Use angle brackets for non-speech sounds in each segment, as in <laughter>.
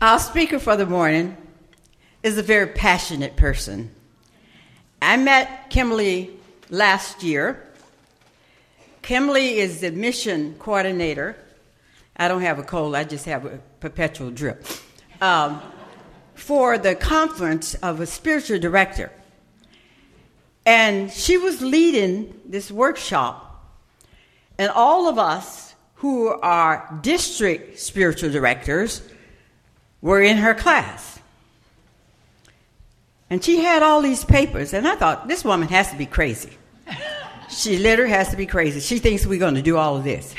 Our speaker for the morning is a very passionate person. I met Kimberly last year. Kimberly is the mission coordinator. I don't have a cold, I just have a perpetual drip. Um, for the conference of a spiritual director. And she was leading this workshop, and all of us who are district spiritual directors were in her class. And she had all these papers, and I thought, this woman has to be crazy. she literally has to be crazy. She thinks we're going to do all of this.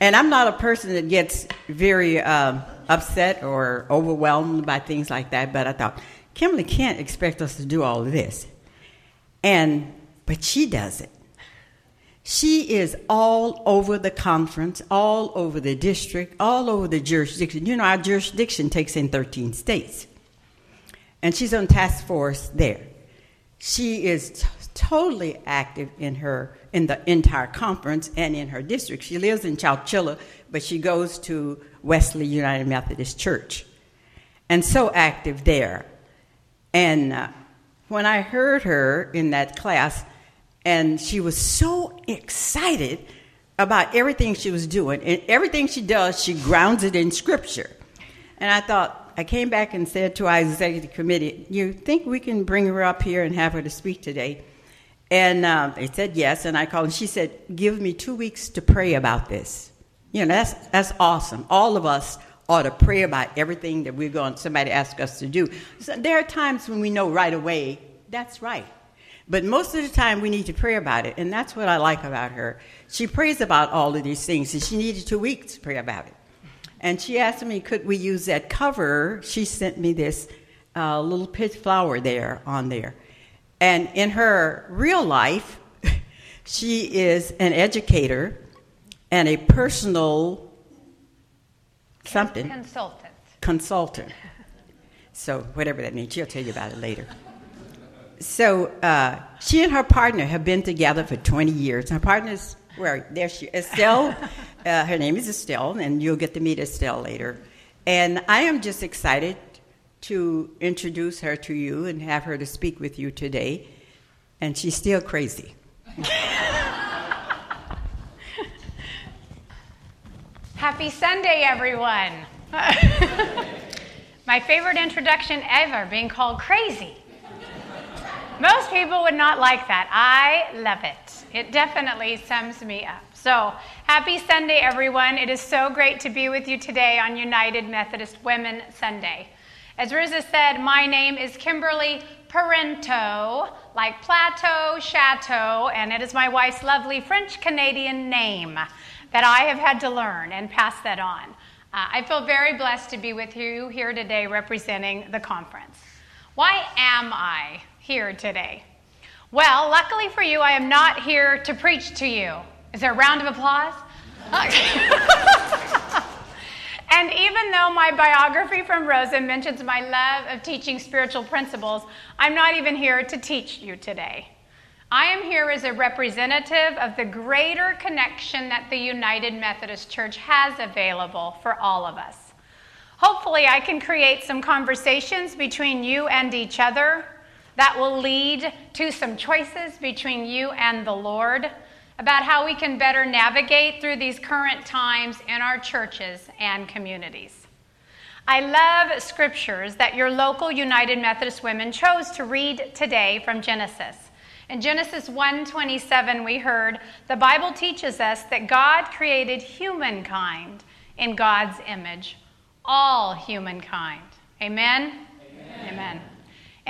And I'm not a person that gets very um, upset or overwhelmed by things like that, but I thought, Kimberly can't expect us to do all of this. And, but she does it. She is all over the conference, all over the district, all over the jurisdiction. You know, our jurisdiction takes in 13 states. And she's on task force there. She is t- totally active in her in the entire conference and in her district. She lives in Chowchilla, but she goes to Wesley United Methodist Church. And so active there. And uh, when I heard her in that class, and she was so excited about everything she was doing. And everything she does, she grounds it in scripture. And I thought, I came back and said to our executive committee, You think we can bring her up here and have her to speak today? And uh, they said yes. And I called and she said, Give me two weeks to pray about this. You know, that's, that's awesome. All of us ought to pray about everything that we're going, somebody asks us to do. So there are times when we know right away, that's right. But most of the time, we need to pray about it. And that's what I like about her. She prays about all of these things, and she needed two weeks to pray about it. And she asked me, could we use that cover? She sent me this uh, little pitch flower there on there. And in her real life, <laughs> she is an educator and a personal something consultant. Consultant. So whatever that means, she'll tell you about it later so uh, she and her partner have been together for 20 years. Her partner's where there she Estelle. <laughs> uh, her name is Estelle, and you'll get to meet Estelle later. And I am just excited to introduce her to you and have her to speak with you today. And she's still crazy. <laughs> Happy Sunday, everyone. <laughs> My favorite introduction ever, being called crazy. Most people would not like that. I love it. It definitely sums me up. So, happy Sunday, everyone. It is so great to be with you today on United Methodist Women Sunday. As Riza said, my name is Kimberly Parenteau, like Plateau, Chateau, and it is my wife's lovely French Canadian name that I have had to learn and pass that on. Uh, I feel very blessed to be with you here today representing the conference. Why am I here today? Well, luckily for you, I am not here to preach to you. Is there a round of applause? <laughs> and even though my biography from Rosa mentions my love of teaching spiritual principles, I'm not even here to teach you today. I am here as a representative of the greater connection that the United Methodist Church has available for all of us. Hopefully, I can create some conversations between you and each other that will lead to some choices between you and the Lord about how we can better navigate through these current times in our churches and communities. I love scriptures that your local United Methodist women chose to read today from Genesis. In Genesis 1:27 we heard the Bible teaches us that God created humankind in God's image all humankind. Amen? Amen. Amen.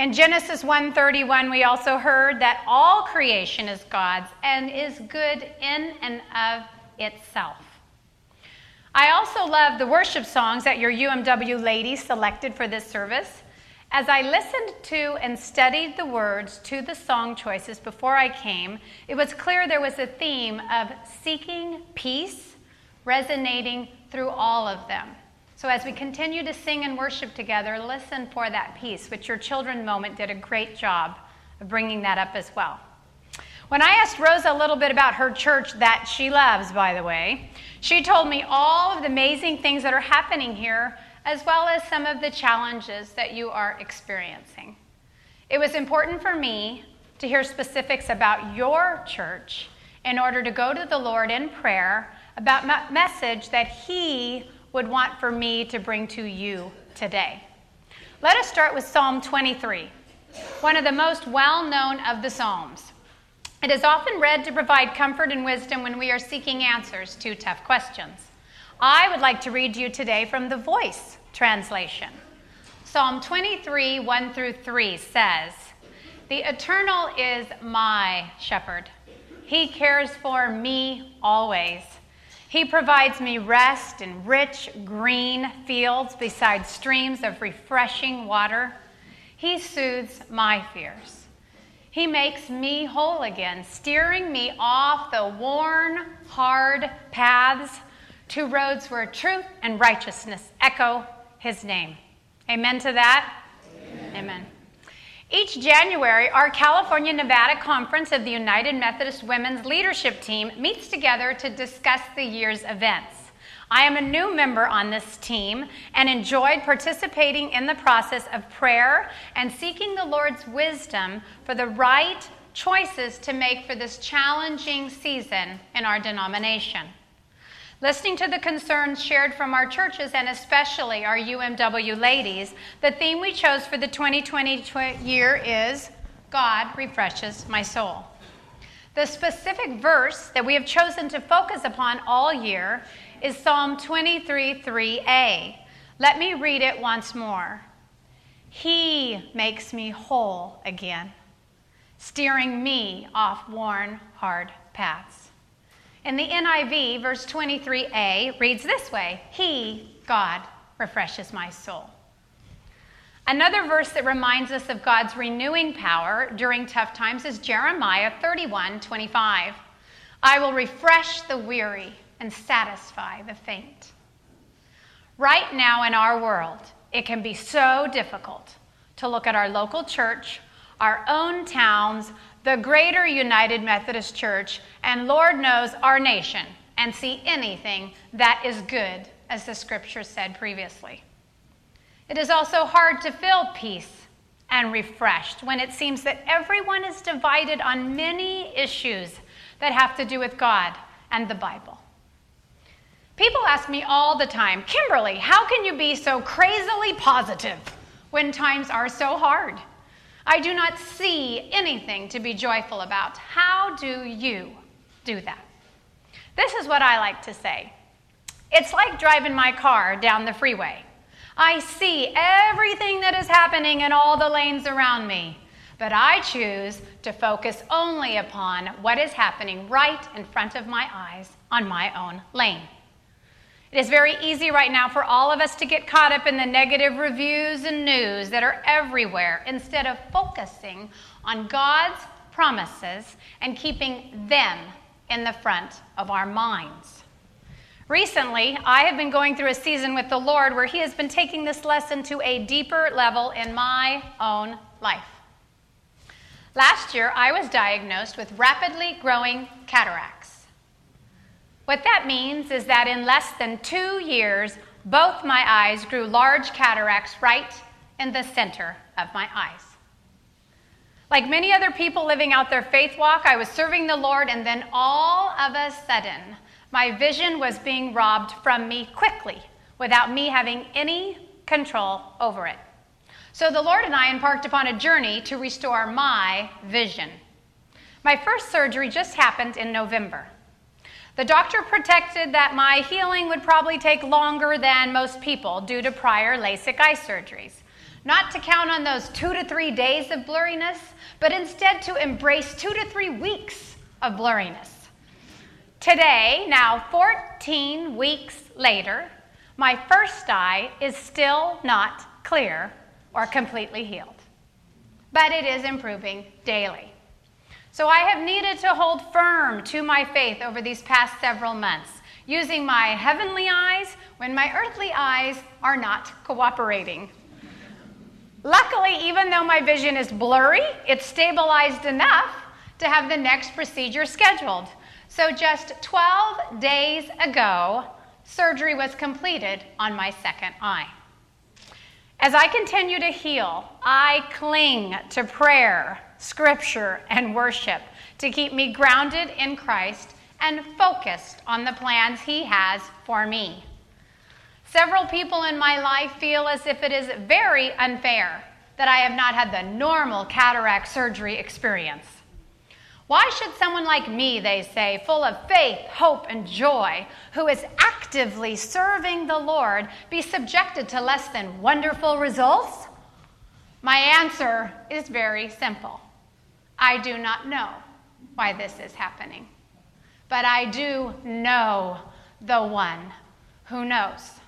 In Genesis 1:31 we also heard that all creation is God's and is good in and of itself. I also love the worship songs that your UMW ladies selected for this service. As I listened to and studied the words to the song choices before I came, it was clear there was a theme of seeking peace resonating through all of them. So, as we continue to sing and worship together, listen for that peace, which your children moment did a great job of bringing that up as well. When I asked Rosa a little bit about her church that she loves, by the way, she told me all of the amazing things that are happening here as well as some of the challenges that you are experiencing. It was important for me to hear specifics about your church in order to go to the Lord in prayer about message that He would want for me to bring to you today. Let us start with Psalm 23, one of the most well known of the Psalms. It is often read to provide comfort and wisdom when we are seeking answers to tough questions. I would like to read you today from the Voice translation. Psalm 23, 1 through 3 says, The Eternal is my shepherd. He cares for me always. He provides me rest in rich green fields beside streams of refreshing water. He soothes my fears. He makes me whole again, steering me off the worn, hard paths to roads where truth and righteousness echo his name. Amen to that? Amen. Amen. Each January, our California Nevada Conference of the United Methodist Women's Leadership Team meets together to discuss the year's events. I am a new member on this team and enjoyed participating in the process of prayer and seeking the Lord's wisdom for the right choices to make for this challenging season in our denomination. Listening to the concerns shared from our churches and especially our UMW ladies, the theme we chose for the 2020 year is God refreshes my soul. The specific verse that we have chosen to focus upon all year is Psalm 23 3a. Let me read it once more. He makes me whole again, steering me off worn, hard paths. In the NIV, verse 23a reads this way He, God, refreshes my soul. Another verse that reminds us of God's renewing power during tough times is Jeremiah 31 25. I will refresh the weary and satisfy the faint. Right now in our world, it can be so difficult to look at our local church, our own towns, the greater United Methodist Church, and Lord knows our nation, and see anything that is good, as the scripture said previously. It is also hard to feel peace and refreshed when it seems that everyone is divided on many issues that have to do with God and the Bible. People ask me all the time, Kimberly, how can you be so crazily positive when times are so hard? I do not see anything to be joyful about. How do you do that? This is what I like to say it's like driving my car down the freeway. I see everything that is happening in all the lanes around me, but I choose to focus only upon what is happening right in front of my eyes on my own lane. It is very easy right now for all of us to get caught up in the negative reviews and news that are everywhere instead of focusing on God's promises and keeping them in the front of our minds. Recently, I have been going through a season with the Lord where He has been taking this lesson to a deeper level in my own life. Last year, I was diagnosed with rapidly growing cataracts. What that means is that in less than two years, both my eyes grew large cataracts right in the center of my eyes. Like many other people living out their faith walk, I was serving the Lord, and then all of a sudden, my vision was being robbed from me quickly without me having any control over it. So the Lord and I embarked upon a journey to restore my vision. My first surgery just happened in November. The doctor predicted that my healing would probably take longer than most people due to prior LASIK eye surgeries. Not to count on those two to three days of blurriness, but instead to embrace two to three weeks of blurriness. Today, now 14 weeks later, my first eye is still not clear or completely healed, but it is improving daily. So I have needed to hold firm to my faith over these past several months, using my heavenly eyes when my earthly eyes are not cooperating. Luckily, even though my vision is blurry, it's stabilized enough to have the next procedure scheduled. So just 12 days ago, surgery was completed on my second eye. As I continue to heal, I cling to prayer, scripture, and worship to keep me grounded in Christ and focused on the plans He has for me. Several people in my life feel as if it is very unfair that I have not had the normal cataract surgery experience. Why should someone like me, they say, full of faith, hope, and joy, who is actively serving the Lord, be subjected to less than wonderful results? My answer is very simple I do not know why this is happening, but I do know the one who knows,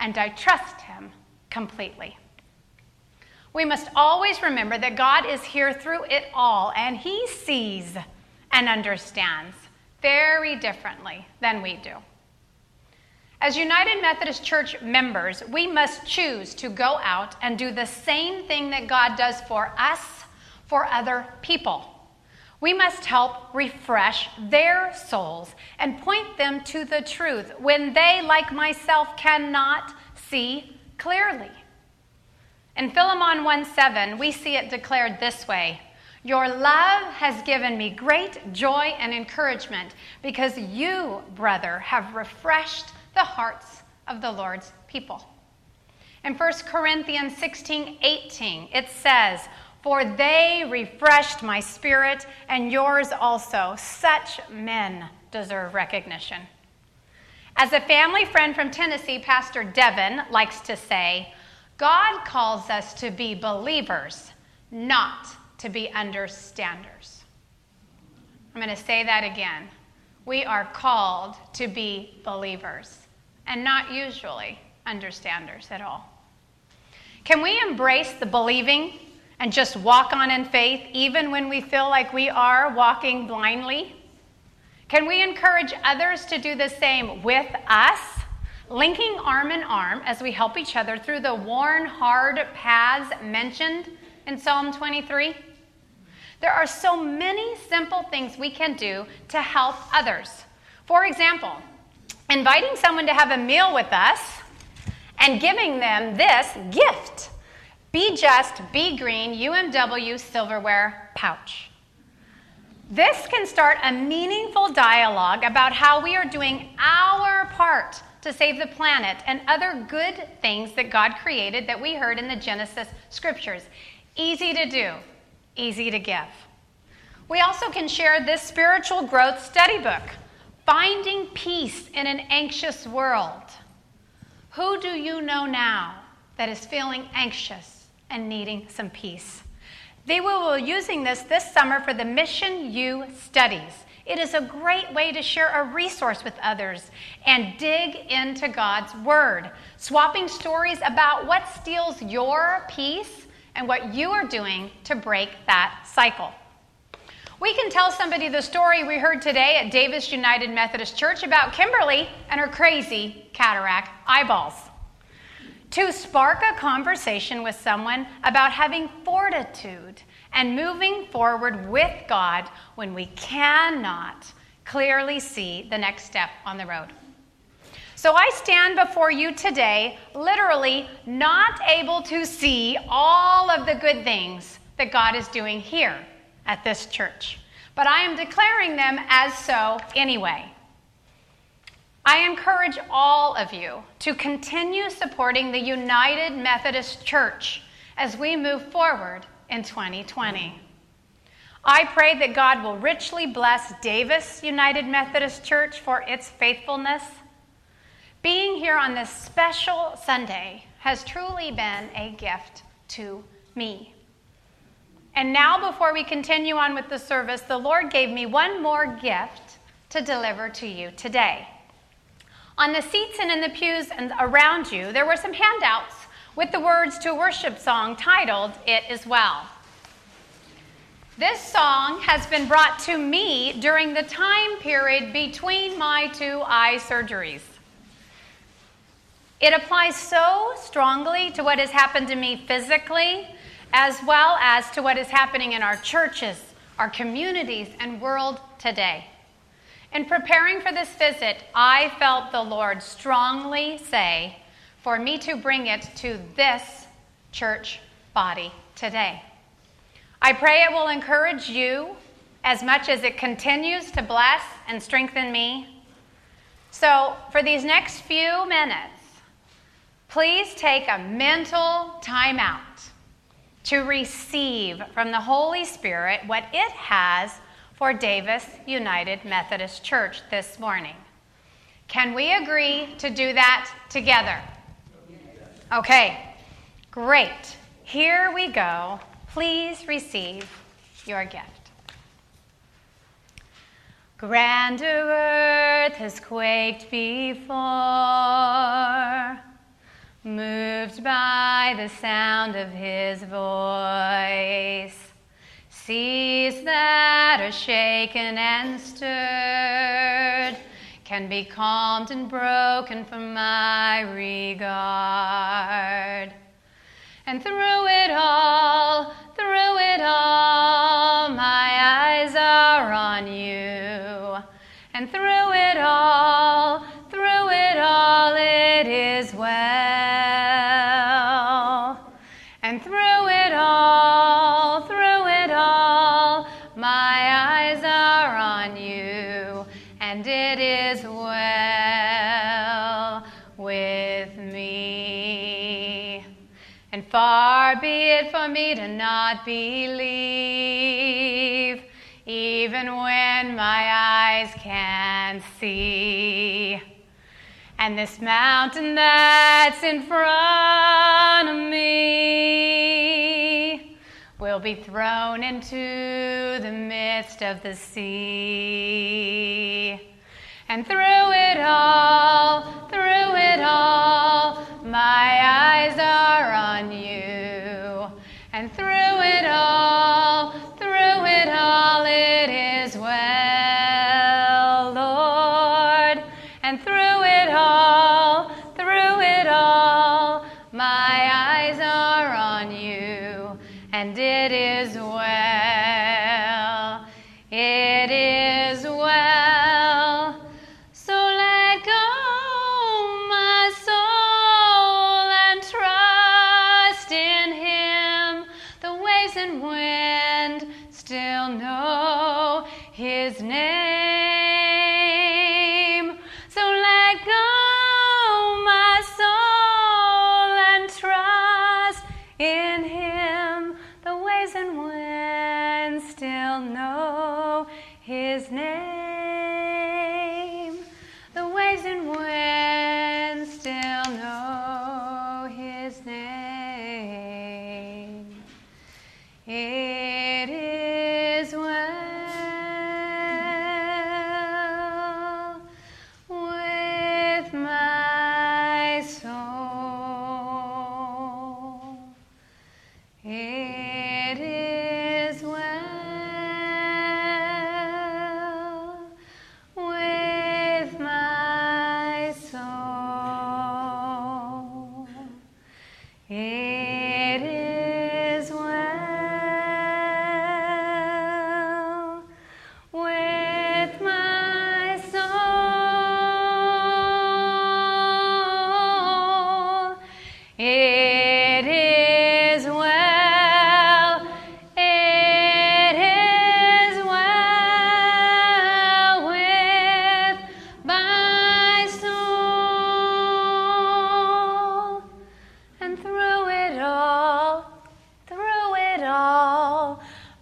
and I trust him completely. We must always remember that God is here through it all, and He sees and understands very differently than we do. As United Methodist Church members, we must choose to go out and do the same thing that God does for us for other people. We must help refresh their souls and point them to the truth when they, like myself, cannot see clearly. In Philemon 1 7, we see it declared this way Your love has given me great joy and encouragement because you, brother, have refreshed the hearts of the Lord's people. In 1 Corinthians 16 18, it says, For they refreshed my spirit and yours also. Such men deserve recognition. As a family friend from Tennessee, Pastor Devin likes to say, God calls us to be believers, not to be understanders. I'm going to say that again. We are called to be believers and not usually understanders at all. Can we embrace the believing and just walk on in faith even when we feel like we are walking blindly? Can we encourage others to do the same with us linking arm in arm as we help each other through the worn, hard paths mentioned in Psalm 23? There are so many simple things we can do to help others. For example, inviting someone to have a meal with us and giving them this gift Be Just, Be Green UMW silverware pouch. This can start a meaningful dialogue about how we are doing our part to save the planet, and other good things that God created that we heard in the Genesis scriptures. Easy to do, easy to give. We also can share this spiritual growth study book, Finding Peace in an Anxious World. Who do you know now that is feeling anxious and needing some peace? They will be using this this summer for the Mission U studies. It is a great way to share a resource with others and dig into God's Word, swapping stories about what steals your peace and what you are doing to break that cycle. We can tell somebody the story we heard today at Davis United Methodist Church about Kimberly and her crazy cataract eyeballs. To spark a conversation with someone about having fortitude and moving forward with God when we cannot clearly see the next step on the road. So I stand before you today, literally not able to see all of the good things that God is doing here at this church, but I am declaring them as so anyway. I encourage all of you to continue supporting the United Methodist Church as we move forward in 2020. I pray that God will richly bless Davis United Methodist Church for its faithfulness. Being here on this special Sunday has truly been a gift to me. And now, before we continue on with the service, the Lord gave me one more gift to deliver to you today. On the seats and in the pews and around you, there were some handouts with the words to a worship song titled It Is Well. This song has been brought to me during the time period between my two eye surgeries. It applies so strongly to what has happened to me physically, as well as to what is happening in our churches, our communities, and world today. In preparing for this visit, I felt the Lord strongly say, for me to bring it to this church body today. I pray it will encourage you as much as it continues to bless and strengthen me. So, for these next few minutes, please take a mental timeout to receive from the Holy Spirit what it has for Davis United Methodist Church this morning. Can we agree to do that together? Okay, great. Here we go. Please receive your gift. Grander earth has quaked before, moved by the sound of his voice. Seas that are shaken and stirred can be calmed and broken from my regard. And through to not believe, even when my eyes can't see. And this mountain that's in front of me will be thrown into the midst of the sea. And through it all, through it all, my eyes are on you. Through it all, through it all, it is well, Lord. And through it all, through it all, my eyes are on you. And it is still know His name.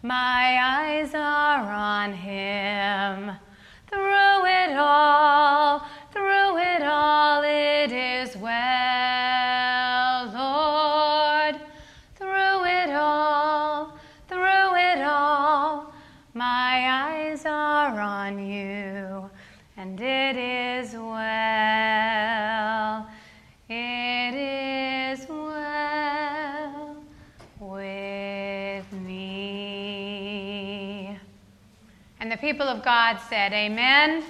My eyes are on him. God said, Amen.